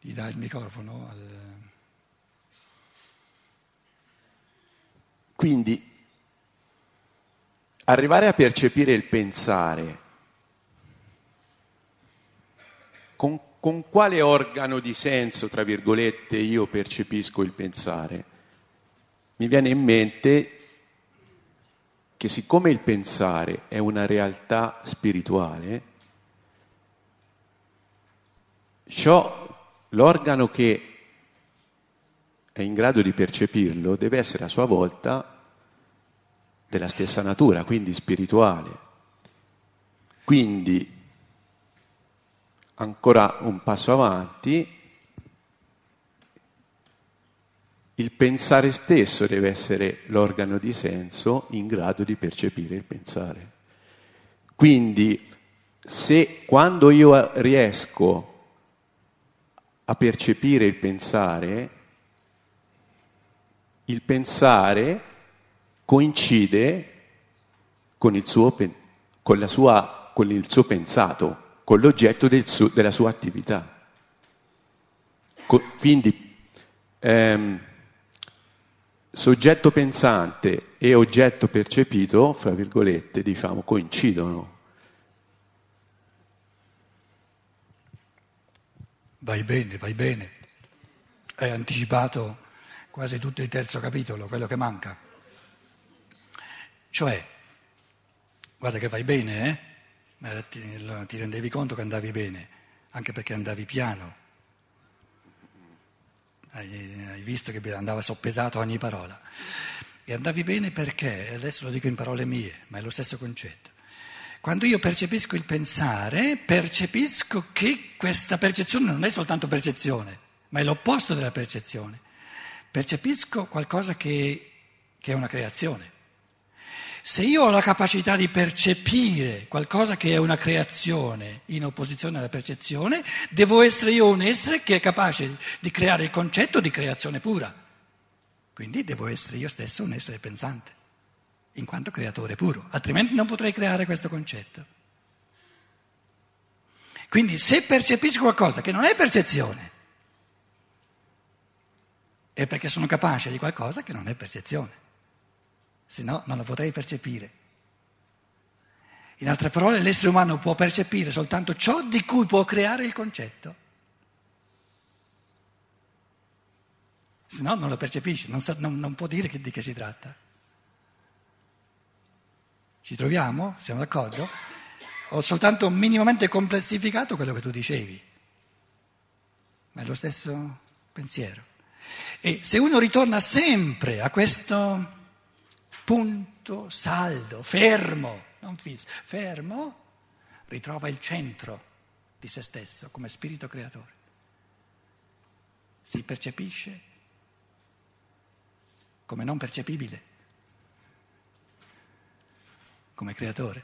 Gli dai il microfono al... Quindi arrivare a percepire il pensare con, con, quale organo di senso, tra virgolette, io percepisco il pensare? Mi viene in mente che siccome il pensare è una realtà spirituale, ciò, l'organo che è in grado di percepirlo deve essere a sua volta della stessa natura, quindi spirituale. Quindi, ancora un passo avanti, il pensare stesso deve essere l'organo di senso in grado di percepire il pensare. Quindi, se quando io riesco a percepire il pensare, il pensare coincide con il suo, con sua, con il suo pensato, con l'oggetto del su, della sua attività. quindi ehm, soggetto pensante e oggetto percepito, fra virgolette, diciamo, coincidono. Vai bene, vai bene. Hai anticipato quasi tutto il terzo capitolo, quello che manca. Cioè, guarda che vai bene, eh? Ti, ti rendevi conto che andavi bene, anche perché andavi piano. Hai, hai visto che andava soppesato ogni parola. E andavi bene perché, adesso lo dico in parole mie, ma è lo stesso concetto. Quando io percepisco il pensare, percepisco che questa percezione non è soltanto percezione, ma è l'opposto della percezione. Percepisco qualcosa che, che è una creazione. Se io ho la capacità di percepire qualcosa che è una creazione in opposizione alla percezione, devo essere io un essere che è capace di creare il concetto di creazione pura. Quindi devo essere io stesso un essere pensante, in quanto creatore puro, altrimenti non potrei creare questo concetto. Quindi se percepisco qualcosa che non è percezione, è perché sono capace di qualcosa che non è percezione se no non lo potrei percepire. In altre parole, l'essere umano può percepire soltanto ciò di cui può creare il concetto. Se no non lo percepisce, non, sa, non, non può dire che, di che si tratta. Ci troviamo? Siamo d'accordo? Ho soltanto minimamente complessificato quello che tu dicevi, ma è lo stesso pensiero. E se uno ritorna sempre a questo punto saldo, fermo, non fisso, fermo, ritrova il centro di se stesso come spirito creatore. Si percepisce come non percepibile, come creatore.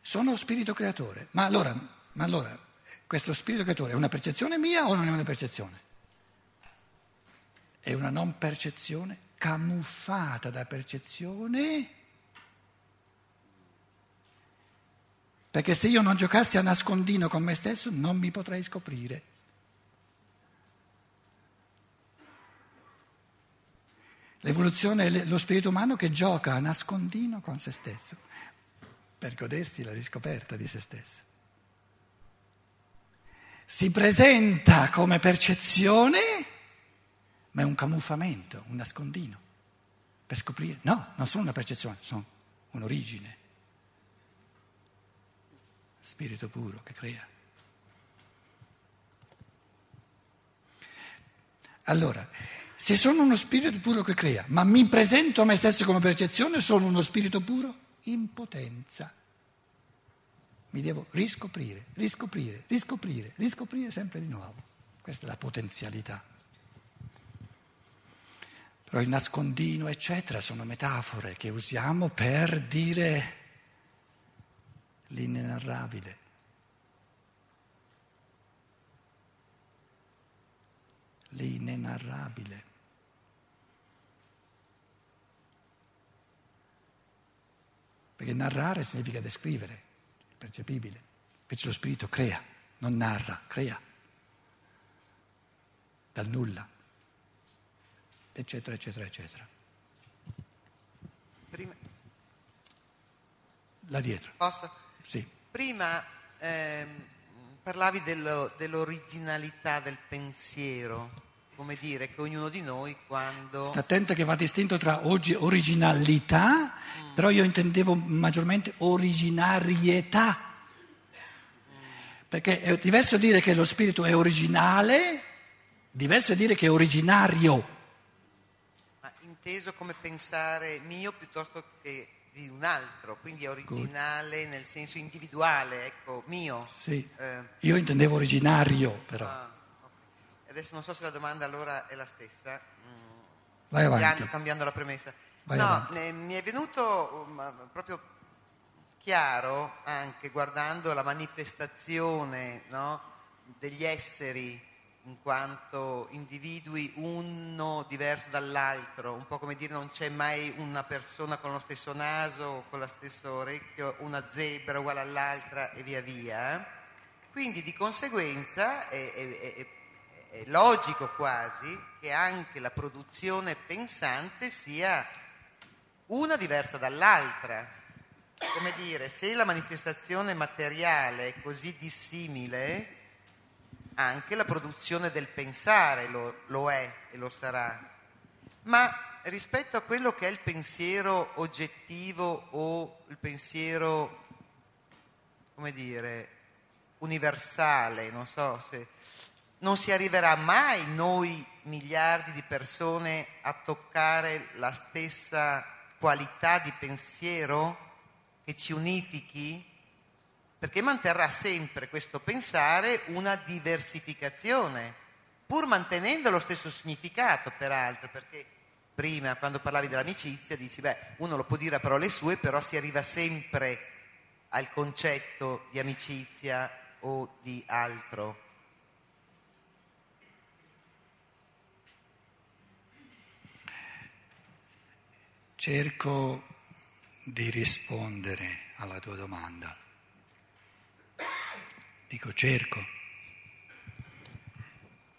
Sono spirito creatore, ma allora, ma allora questo spirito creatore è una percezione mia o non è una percezione? è una non percezione camuffata da percezione. Perché se io non giocassi a nascondino con me stesso non mi potrei scoprire. L'evoluzione è lo spirito umano che gioca a nascondino con se stesso per godersi la riscoperta di se stesso. Si presenta come percezione ma è un camuffamento, un nascondino, per scoprire. No, non sono una percezione, sono un'origine. Spirito puro che crea. Allora, se sono uno spirito puro che crea, ma mi presento a me stesso come percezione, sono uno spirito puro in potenza. Mi devo riscoprire, riscoprire, riscoprire, riscoprire sempre di nuovo. Questa è la potenzialità. Però il nascondino, eccetera, sono metafore che usiamo per dire l'inenarrabile. L'inenarrabile. Perché narrare significa descrivere, percepibile. Invece lo spirito crea, non narra, crea. Dal nulla. Eccetera, eccetera, eccetera. Prima, Là dietro. posso? Sì. Prima ehm, parlavi dello- dell'originalità del pensiero, come dire che ognuno di noi quando... Sta attenta che va distinto tra oggi originalità, però io intendevo maggiormente originarietà. Perché è diverso dire che lo spirito è originale, diverso è dire che è originario. Ma inteso come pensare mio piuttosto che di un altro, quindi è originale nel senso individuale, ecco, mio. Sì. Eh, Io intendevo originario, però. ah. Adesso non so se la domanda allora è la stessa. Mm, Vai avanti. cambiando, cambiando la premessa. Vai no, eh, mi è venuto um, proprio chiaro anche guardando la manifestazione no, degli esseri in quanto individui uno diverso dall'altro, un po' come dire non c'è mai una persona con lo stesso naso, con lo stesso orecchio, una zebra uguale all'altra e via via. Quindi di conseguenza è, è- è- è logico quasi che anche la produzione pensante sia una diversa dall'altra. Come dire, se la manifestazione materiale è così dissimile, anche la produzione del pensare lo, lo è e lo sarà. Ma rispetto a quello che è il pensiero oggettivo o il pensiero, come dire, universale, non so se non si arriverà mai noi miliardi di persone a toccare la stessa qualità di pensiero che ci unifichi? Perché manterrà sempre questo pensare una diversificazione, pur mantenendo lo stesso significato, peraltro, perché prima quando parlavi dell'amicizia dici, beh, uno lo può dire a parole sue, però si arriva sempre al concetto di amicizia o di altro. Cerco di rispondere alla tua domanda. Dico cerco,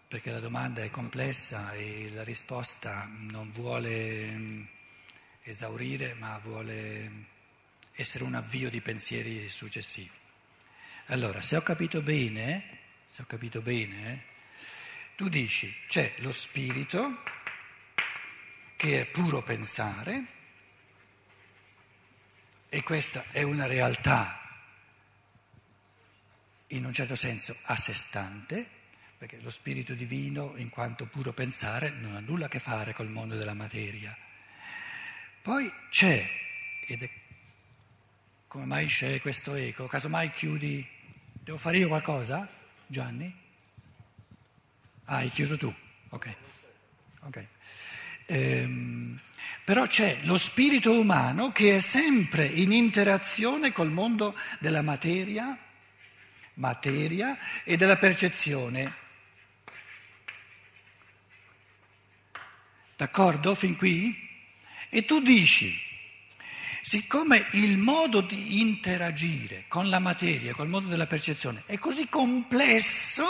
perché la domanda è complessa e la risposta non vuole mm, esaurire, ma vuole essere un avvio di pensieri successivi. Allora, se ho capito bene, se ho capito bene, tu dici c'è lo spirito che è puro pensare e questa è una realtà in un certo senso a sé stante, perché lo spirito divino in quanto puro pensare non ha nulla a che fare col mondo della materia. Poi c'è, ed è come mai c'è questo eco, casomai chiudi, devo fare io qualcosa? Gianni? Ah, hai chiuso tu, ok. ok. Ehm, però c'è lo spirito umano che è sempre in interazione col mondo della materia, materia e della percezione. D'accordo fin qui? E tu dici, siccome il modo di interagire con la materia, col mondo della percezione è così complesso,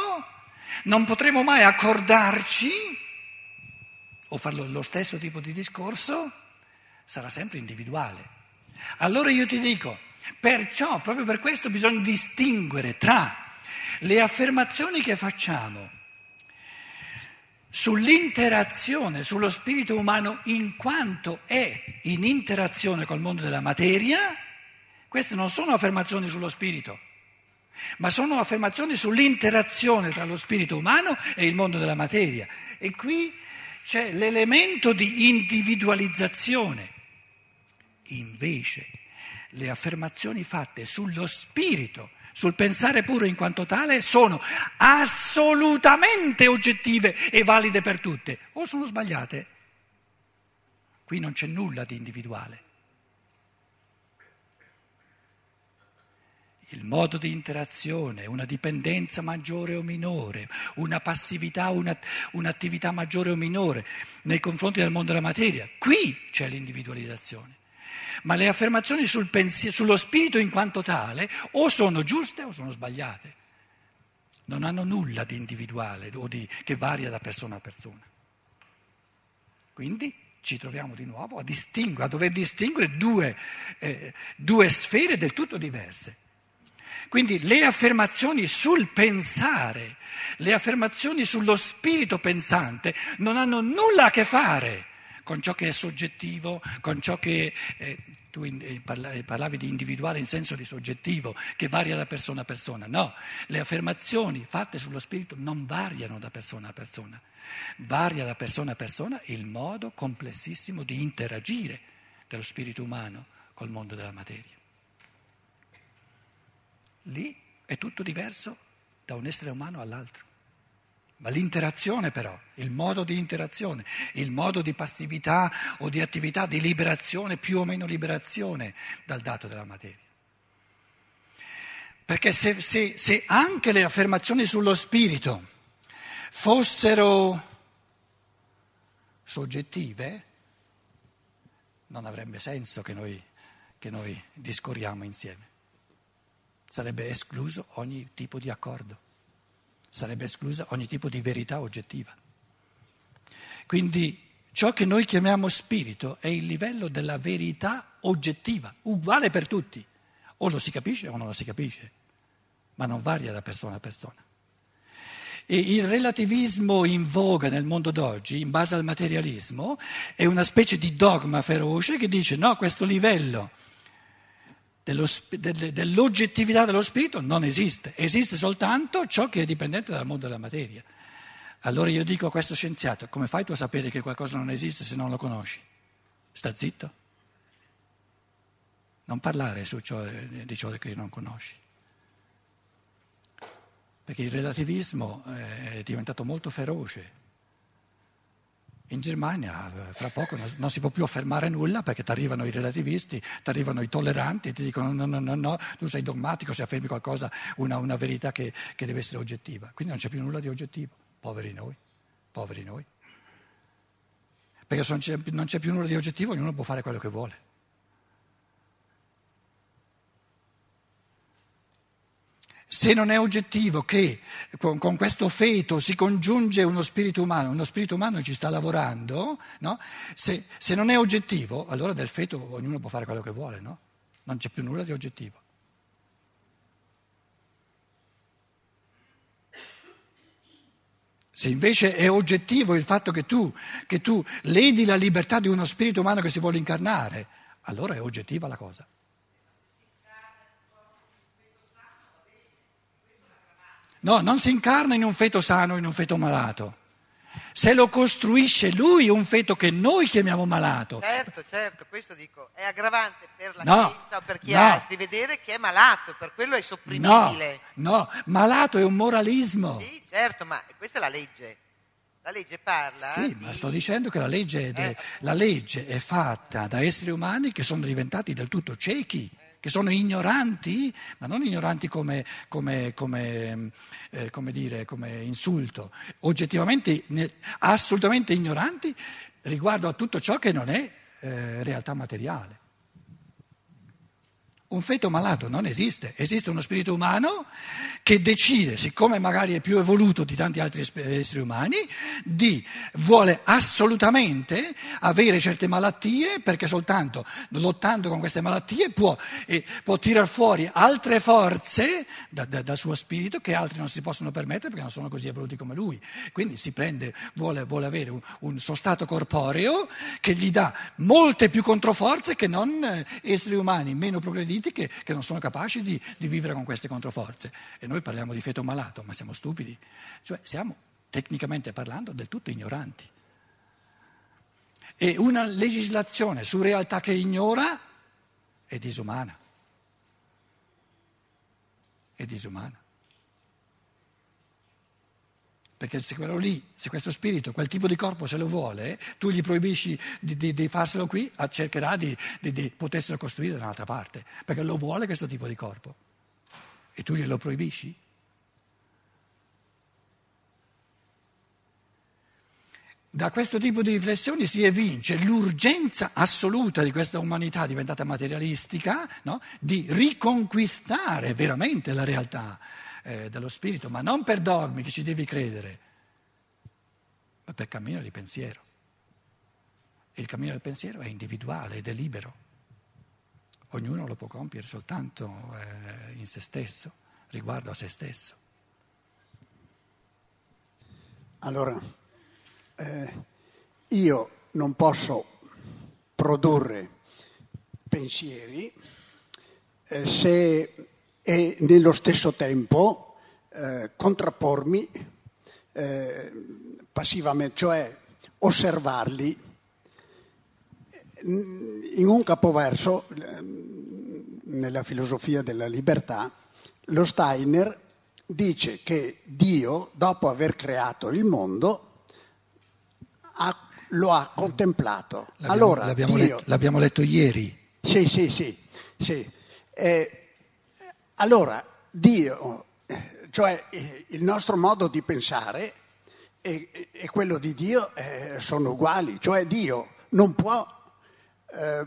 non potremo mai accordarci o fare lo stesso tipo di discorso, sarà sempre individuale. Allora io ti dico, perciò, proprio per questo bisogna distinguere tra le affermazioni che facciamo sull'interazione, sullo spirito umano in quanto è in interazione col mondo della materia, queste non sono affermazioni sullo spirito, ma sono affermazioni sull'interazione tra lo spirito umano e il mondo della materia. E qui c'è l'elemento di individualizzazione. Invece le affermazioni fatte sullo spirito, sul pensare puro in quanto tale, sono assolutamente oggettive e valide per tutte. O sono sbagliate? Qui non c'è nulla di individuale. Il modo di interazione, una dipendenza maggiore o minore, una passività, una, un'attività maggiore o minore nei confronti del mondo della materia, qui c'è l'individualizzazione. ma le affermazioni sul pensiero, sullo spirito in quanto tale o sono giuste o sono sbagliate. Non hanno nulla di individuale o di, che varia da persona a persona. Quindi ci troviamo di nuovo a, a dover distinguere due, eh, due sfere del tutto diverse. Quindi le affermazioni sul pensare, le affermazioni sullo spirito pensante non hanno nulla a che fare con ciò che è soggettivo, con ciò che eh, tu eh, parlavi di individuale in senso di soggettivo, che varia da persona a persona. No, le affermazioni fatte sullo spirito non variano da persona a persona, varia da persona a persona il modo complessissimo di interagire dello spirito umano col mondo della materia. Lì è tutto diverso da un essere umano all'altro. Ma l'interazione però, il modo di interazione, il modo di passività o di attività di liberazione, più o meno liberazione dal dato della materia. Perché se, se, se anche le affermazioni sullo spirito fossero soggettive, non avrebbe senso che noi, che noi discorriamo insieme. Sarebbe escluso ogni tipo di accordo sarebbe esclusa ogni tipo di verità oggettiva. Quindi ciò che noi chiamiamo spirito è il livello della verità oggettiva, uguale per tutti. O lo si capisce o non lo si capisce, ma non varia da persona a persona. E il relativismo in voga nel mondo d'oggi, in base al materialismo, è una specie di dogma feroce che dice no, questo livello dello, dell'oggettività dello spirito non esiste, esiste soltanto ciò che è dipendente dal mondo della materia. Allora io dico a questo scienziato, come fai tu a sapere che qualcosa non esiste se non lo conosci? Sta zitto. Non parlare ciò, di ciò che non conosci. Perché il relativismo è diventato molto feroce. In Germania fra poco non si può più affermare nulla perché ti arrivano i relativisti, ti arrivano i tolleranti e ti dicono no, no, no, no, tu sei dogmatico se affermi qualcosa, una, una verità che, che deve essere oggettiva. Quindi non c'è più nulla di oggettivo. Poveri noi, poveri noi. Perché se non c'è più nulla di oggettivo ognuno può fare quello che vuole. Se non è oggettivo che con, con, questo feto si congiunge uno spirito umano, uno spirito umano ci sta lavorando, no? se, se, non è oggettivo, allora del feto ognuno può fare quello che vuole, no? Non c'è più nulla di oggettivo. Se invece è oggettivo il fatto che tu, che tu ledi la libertà di uno spirito umano che si vuole incarnare, allora è oggettiva la cosa. No, non si incarna in un feto sano o in un feto malato. Se lo costruisce lui un feto che noi chiamiamo malato. Certo, certo, questo dico, è aggravante per la no, o per chi no. altri vedere che è malato, per quello è sopprimibile. No, no, malato è un moralismo. Sì, certo, ma questa è la legge. La legge parla. Sì, di... ma sto dicendo che la legge, è, eh. la legge è fatta da esseri umani che sono diventati del tutto ciechi che sono ignoranti, ma non ignoranti come, come, come, eh, come dire, insulto, oggettivamente assolutamente ignoranti riguardo a tutto ciò che non è eh, realtà materiale. Un feto malato non esiste, esiste uno spirito umano che decide, siccome magari è più evoluto di tanti altri esseri umani, di, vuole assolutamente avere certe malattie perché soltanto lottando con queste malattie può, eh, può tirar fuori altre forze da, da, dal suo spirito che altri non si possono permettere perché non sono così evoluti come lui. Quindi si prende, vuole, vuole avere un, un sostato corporeo che gli dà molte più controforze che non eh, esseri umani meno progrediti che, che non sono capaci di, di, vivere con queste controforze. Noi parliamo di feto malato, ma siamo stupidi. Cioè siamo, tecnicamente parlando, del tutto ignoranti. E una legislazione su realtà che ignora è disumana. È disumana. Perché se quello lì, se questo spirito, quel tipo di corpo se lo vuole, tu gli proibisci di, di, di farselo qui, cercherà di, di poterselo costruire da un'altra parte, perché lo vuole questo tipo di corpo. E tu glielo proibisci? da questo tipo di riflessioni si evince l'urgenza assoluta di questa umanità diventata materialistica no? di riconquistare veramente la realtà eh, dello spirito, ma non per dogmi che ci devi credere, ma per cammino di pensiero. E il cammino del pensiero è individuale ed è libero. Ognuno lo può compiere soltanto eh, in se stesso, riguardo a se stesso. Allora, eh, io non posso produrre pensieri eh, se e nello stesso tempo eh, contrappormi eh, passivamente, cioè osservarli. In un capoverso, nella filosofia della libertà, lo Steiner dice che Dio, dopo aver creato il mondo, ha, lo ha contemplato. L'abbiamo, allora, l'abbiamo, Dio, letto, l'abbiamo letto ieri. Sì, sì, sì. sì. Eh, allora, Dio, cioè il nostro modo di pensare e, e quello di Dio eh, sono uguali, cioè Dio non può eh,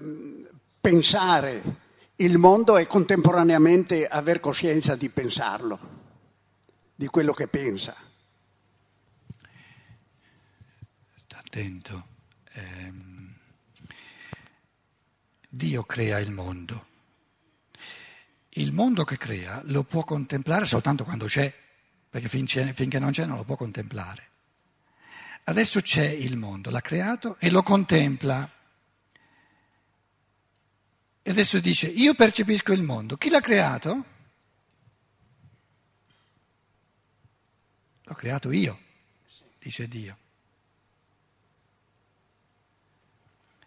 pensare il mondo e contemporaneamente aver coscienza di pensarlo, di quello che pensa. Sta attento. Ehm, Dio crea il mondo. Il mondo che crea lo può contemplare soltanto quando c'è, perché finché non c'è non lo può contemplare. Adesso c'è il mondo, l'ha creato e lo contempla. E adesso dice, io percepisco il mondo. Chi l'ha creato? L'ho creato io, dice Dio.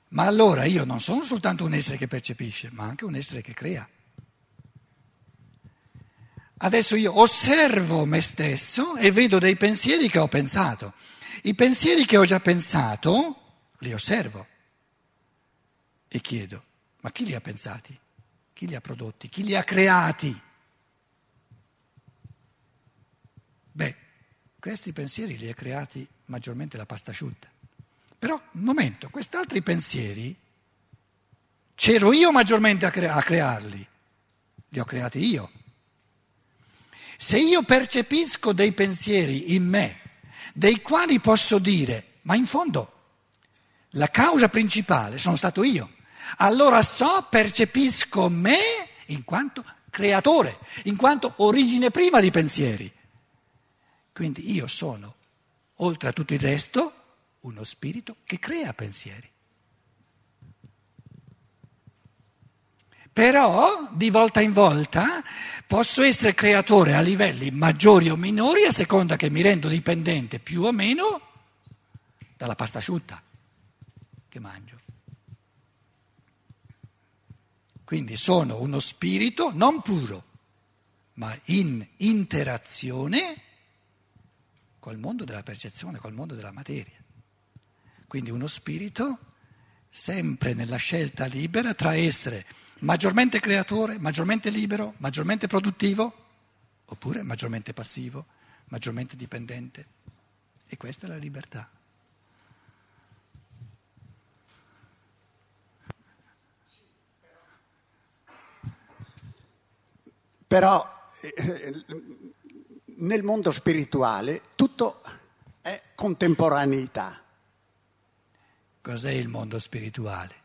Ma allora io non sono soltanto un essere che percepisce, ma anche un essere che crea. Adesso io osservo me stesso e vedo dei pensieri che ho pensato. I pensieri che ho già pensato li osservo e chiedo, ma chi li ha pensati? Chi li ha prodotti? Chi li ha creati? Beh, questi pensieri li ha creati maggiormente la pasta asciutta. Però, un momento, quest'altri pensieri c'ero io maggiormente a, cre- a crearli, li ho creati io. Se io percepisco dei pensieri in me, dei quali posso dire, ma in fondo la causa principale sono stato io, allora so, percepisco me in quanto creatore, in quanto origine prima di pensieri. Quindi io sono, oltre a tutto il resto, uno spirito che crea pensieri. Però di volta in volta posso essere creatore a livelli maggiori o minori a seconda che mi rendo dipendente più o meno dalla pasta asciutta che mangio. Quindi sono uno spirito non puro, ma in interazione col mondo della percezione, col mondo della materia. Quindi uno spirito sempre nella scelta libera tra essere maggiormente creatore, maggiormente libero, maggiormente produttivo, oppure maggiormente passivo, maggiormente dipendente. E questa è la libertà. Però eh, nel mondo spirituale tutto è contemporaneità. Cos'è il mondo spirituale?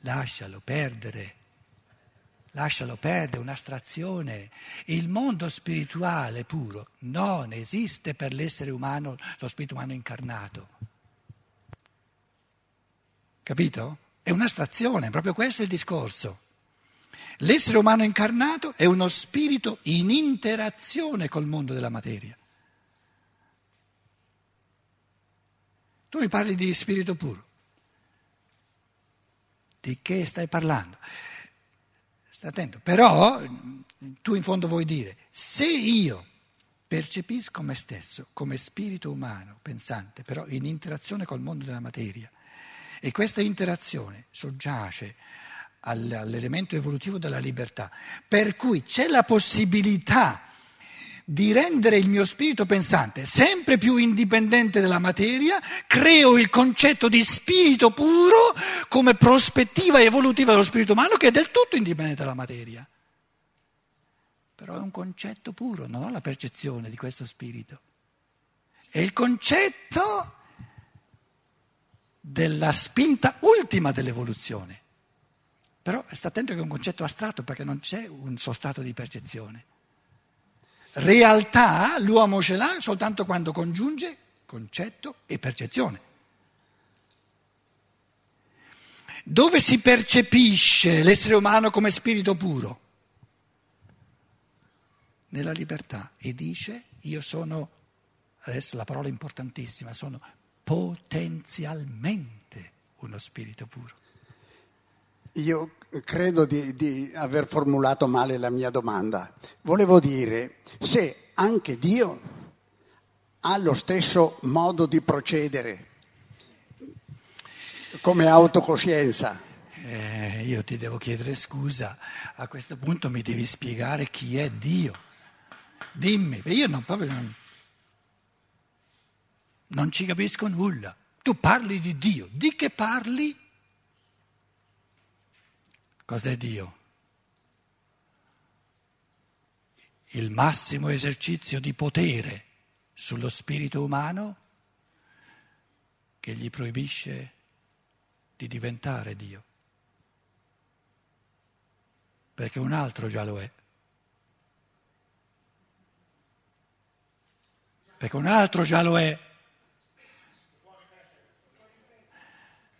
lascialo perdere, lascialo perdere, un'astrazione. Il mondo spirituale puro non esiste per l'essere umano, lo spirito umano incarnato. Capito? È un'astrazione, proprio questo è il discorso. L'essere umano incarnato è uno spirito in interazione col mondo della materia. Tu mi parli di spirito puro. Di che stai parlando? Stai attento. Però tu in fondo vuoi dire, se io percepisco me stesso come spirito umano, pensante, però in interazione col mondo della materia, e questa interazione soggiace all'elemento evolutivo della libertà, per cui c'è la possibilità di rendere il mio spirito pensante sempre più indipendente dalla materia, creo il concetto di spirito puro come prospettiva evolutiva dello spirito umano che è del tutto indipendente dalla materia. Però è un concetto puro, non ho la percezione di questo spirito. È il concetto della spinta ultima dell'evoluzione. Però sta attento che è un concetto astratto perché non c'è un sostrato di percezione. Realtà l'uomo ce l'ha soltanto quando congiunge concetto e percezione. Dove si percepisce l'essere umano come spirito puro? Nella libertà e dice io sono, adesso la parola importantissima, sono potenzialmente uno spirito puro. Io credo di, di, aver formulato male la mia domanda. Volevo dire se anche Dio ha lo stesso modo di procedere come autocoscienza. Eh, io ti devo chiedere scusa, a questo punto mi devi spiegare chi è Dio. Dimmi, io non, proprio non, non ci capisco nulla. Tu parli di Dio, di che parli? Cos'è Dio? Il massimo esercizio di potere sullo spirito umano che gli proibisce di diventare Dio. Perché un altro già lo è. Perché un altro già lo è.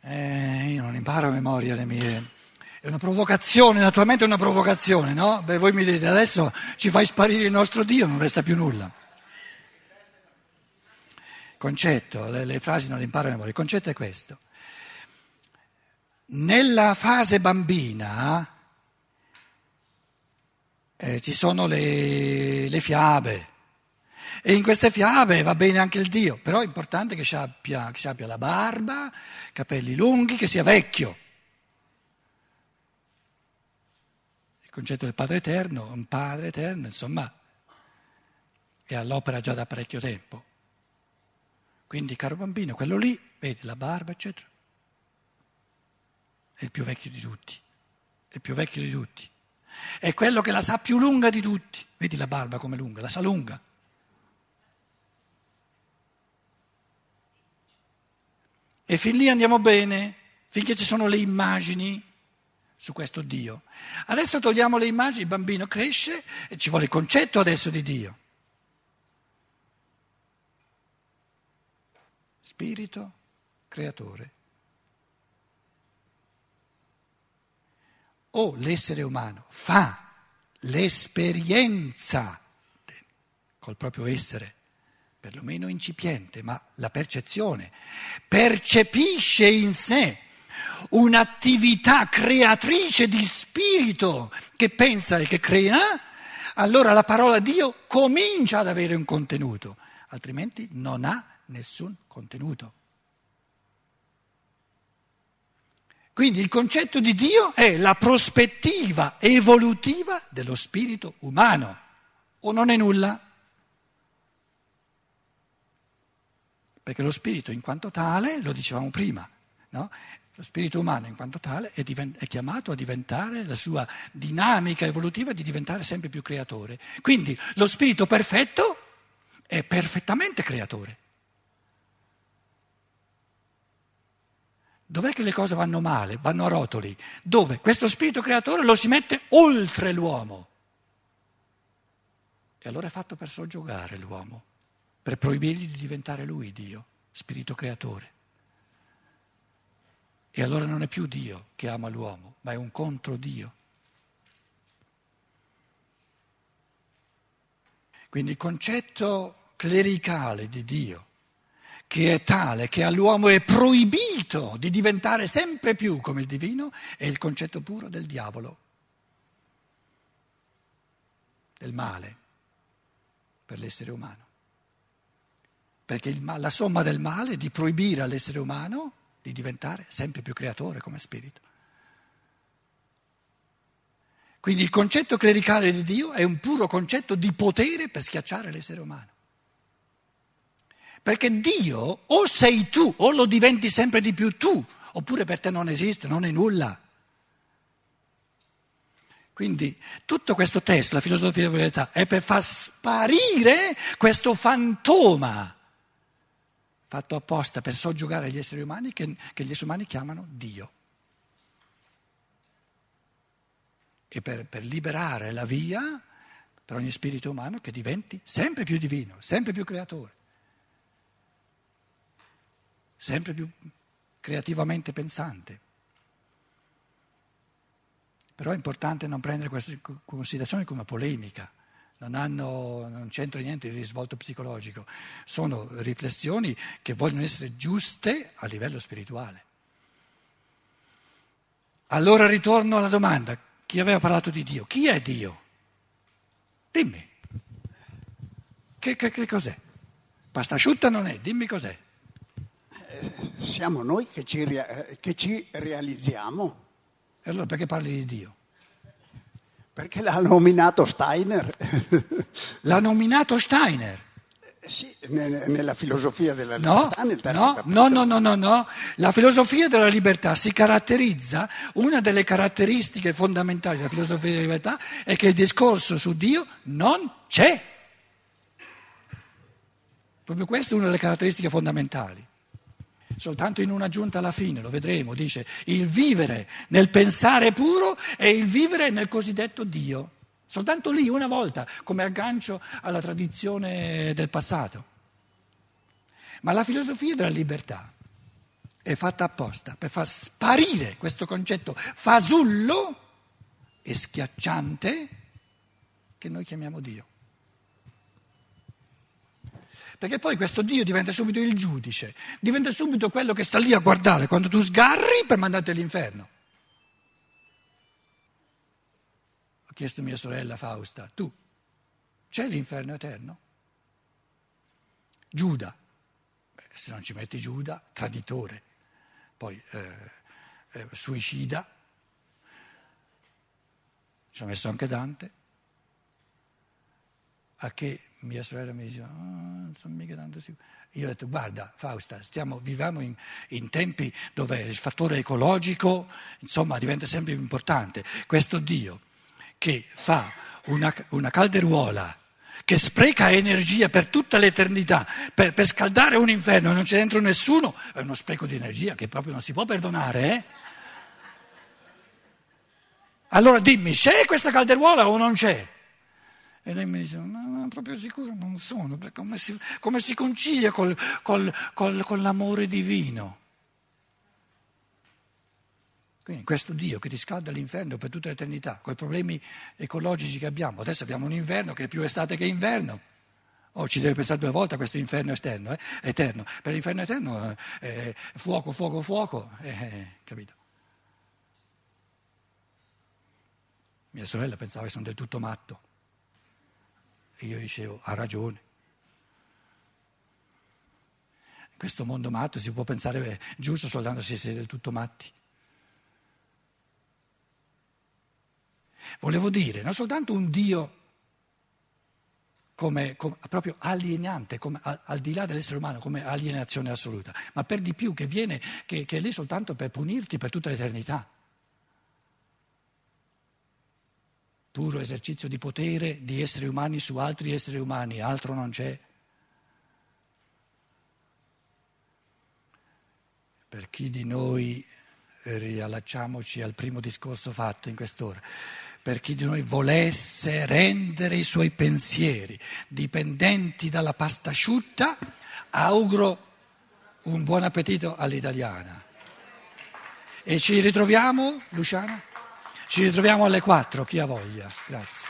Eh, io non imparo a memoria le mie è una provocazione, naturalmente è una provocazione, no? Beh, voi mi dite adesso ci fai sparire il nostro Dio, non resta più nulla. Concetto, le, le frasi non le imparo a memoria, il concetto è questo. Nella fase bambina eh, ci sono le, le fiabe, e in queste fiabe va bene anche il Dio, però è importante che abbia, che abbia la barba, capelli lunghi, che sia vecchio. Il concetto del Padre Eterno, un Padre Eterno, insomma, è all'opera già da parecchio tempo. Quindi, caro bambino, quello lì, vedi, la barba, eccetera, è il più vecchio di tutti, è il più vecchio di tutti. È quello che la sa più lunga di tutti. Vedi la barba come lunga, la sa lunga. E fin lì andiamo bene, finché ci sono le immagini su questo Dio. Adesso togliamo le immagini, il bambino cresce e ci vuole il concetto adesso di Dio. Spirito creatore. O l'essere umano fa l'esperienza col proprio essere, perlomeno incipiente, ma la percezione, percepisce in sé un'attività creatrice di spirito che pensa e che crea, allora la parola Dio comincia ad avere un contenuto, altrimenti non ha nessun contenuto. Quindi il concetto di Dio è la prospettiva evolutiva dello spirito umano, o non è nulla? Perché lo spirito in quanto tale, lo dicevamo prima, no? Lo spirito umano in quanto tale è, divent- è, chiamato a diventare, la sua dinamica evolutiva di diventare sempre più creatore. Quindi lo spirito perfetto è perfettamente creatore. Dov'è che le cose vanno male, vanno a rotoli? Dove? Questo spirito creatore lo si mette oltre l'uomo. E allora è fatto per soggiogare l'uomo, per proibirgli di diventare lui Dio, spirito creatore. E allora non è più Dio che ama l'uomo, ma è un contro Dio. Quindi il concetto clericale di Dio, che è tale che all'uomo è proibito di diventare sempre più come il divino, è il concetto puro del diavolo, del male per l'essere umano. Perché il, la somma del male è di proibire all'essere umano di diventare sempre più creatore come spirito. Quindi il concetto clericale di Dio è un puro concetto di potere per schiacciare l'essere umano. Perché Dio o sei tu o lo diventi sempre di più tu, oppure per te non esiste, non è nulla. Quindi tutto questo testo, la filosofia della verità, è per far sparire questo fantoma fatto apposta per soggiogare gli esseri umani che, che gli esseri umani chiamano Dio. E per, per liberare la via per ogni spirito umano che diventi sempre più divino, sempre più creatore, sempre più creativamente pensante. Però è importante non prendere queste considerazioni come polemica non, hanno, non c'entra niente di risvolto psicologico, sono riflessioni che vogliono essere giuste a livello spirituale. Allora ritorno alla domanda, chi aveva parlato di Dio? Chi è Dio? Dimmi, che, che, che cos'è? Pasta asciutta non è, dimmi cos'è. Eh, siamo noi che ci, che ci realizziamo. E allora perché parli di Dio? Perché l'ha nominato Steiner. L'ha nominato Steiner? Sì, nella filosofia della libertà. No, no, no, no, no. La filosofia della libertà si caratterizza, una delle caratteristiche fondamentali della filosofia della libertà è che il discorso su Dio non c'è. Proprio questa è una delle caratteristiche fondamentali soltanto in una giunta alla fine, lo vedremo, dice il vivere nel pensare puro e il vivere nel cosiddetto Dio. Soltanto lì, una volta, come aggancio alla tradizione del passato. Ma la filosofia della libertà è fatta apposta per far sparire questo concetto fasullo e schiacciante che noi chiamiamo Dio. Perché poi questo Dio diventa subito il giudice, diventa subito quello che sta lì a guardare quando tu sgarri per mandarti all'inferno. Ho chiesto a mia sorella Fausta, tu, c'è l'inferno eterno? Giuda, Beh, se non ci metti Giuda, traditore, poi eh, eh, suicida, ci ha messo anche Dante a che mia sorella mi dice, oh, non sono mica tanto sicuro. Io ho detto, guarda Fausta, stiamo, viviamo in, in, tempi dove il fattore ecologico insomma, diventa sempre più importante. Questo Dio che fa una, una calderuola che spreca energia per tutta l'eternità, per, per, scaldare un inferno e non c'è dentro nessuno, è uno spreco di energia che proprio non si può perdonare. Eh? Allora dimmi, c'è questa calderuola o non c'è? E lei mi dice, no, no, proprio sicuro non sono, come si, come si concilia col, col, col, con l'amore divino? Quindi questo Dio che ti scalda l'inferno per tutta l'eternità, con i problemi ecologici che abbiamo, adesso abbiamo un inverno che è più estate che inverno, oh, ci deve pensare due volte a questo inferno esterno, eh? eterno. Per l'inferno eterno eh, fuoco, fuoco, fuoco, eh, capito? Mia sorella pensava che sono del tutto matto. E io dicevo, ha ragione. In questo mondo matto si può pensare beh, giusto soltanto se si del tutto matti. Volevo dire, non soltanto un Dio come, come, proprio alienante, come, al, al, di là dell'essere umano, come alienazione assoluta, ma per di più che viene, che, che è lì soltanto per punirti per tutta l'eternità. Puro esercizio di potere di esseri umani su altri esseri umani, altro non c'è. Per chi di noi, eh, riallacciamoci al primo discorso fatto in quest'ora, per chi di noi volesse rendere i suoi pensieri dipendenti dalla pasta asciutta, auguro un buon appetito all'italiana. E ci ritroviamo, Luciano? Ci ritroviamo alle 4, chi ha voglia. Grazie.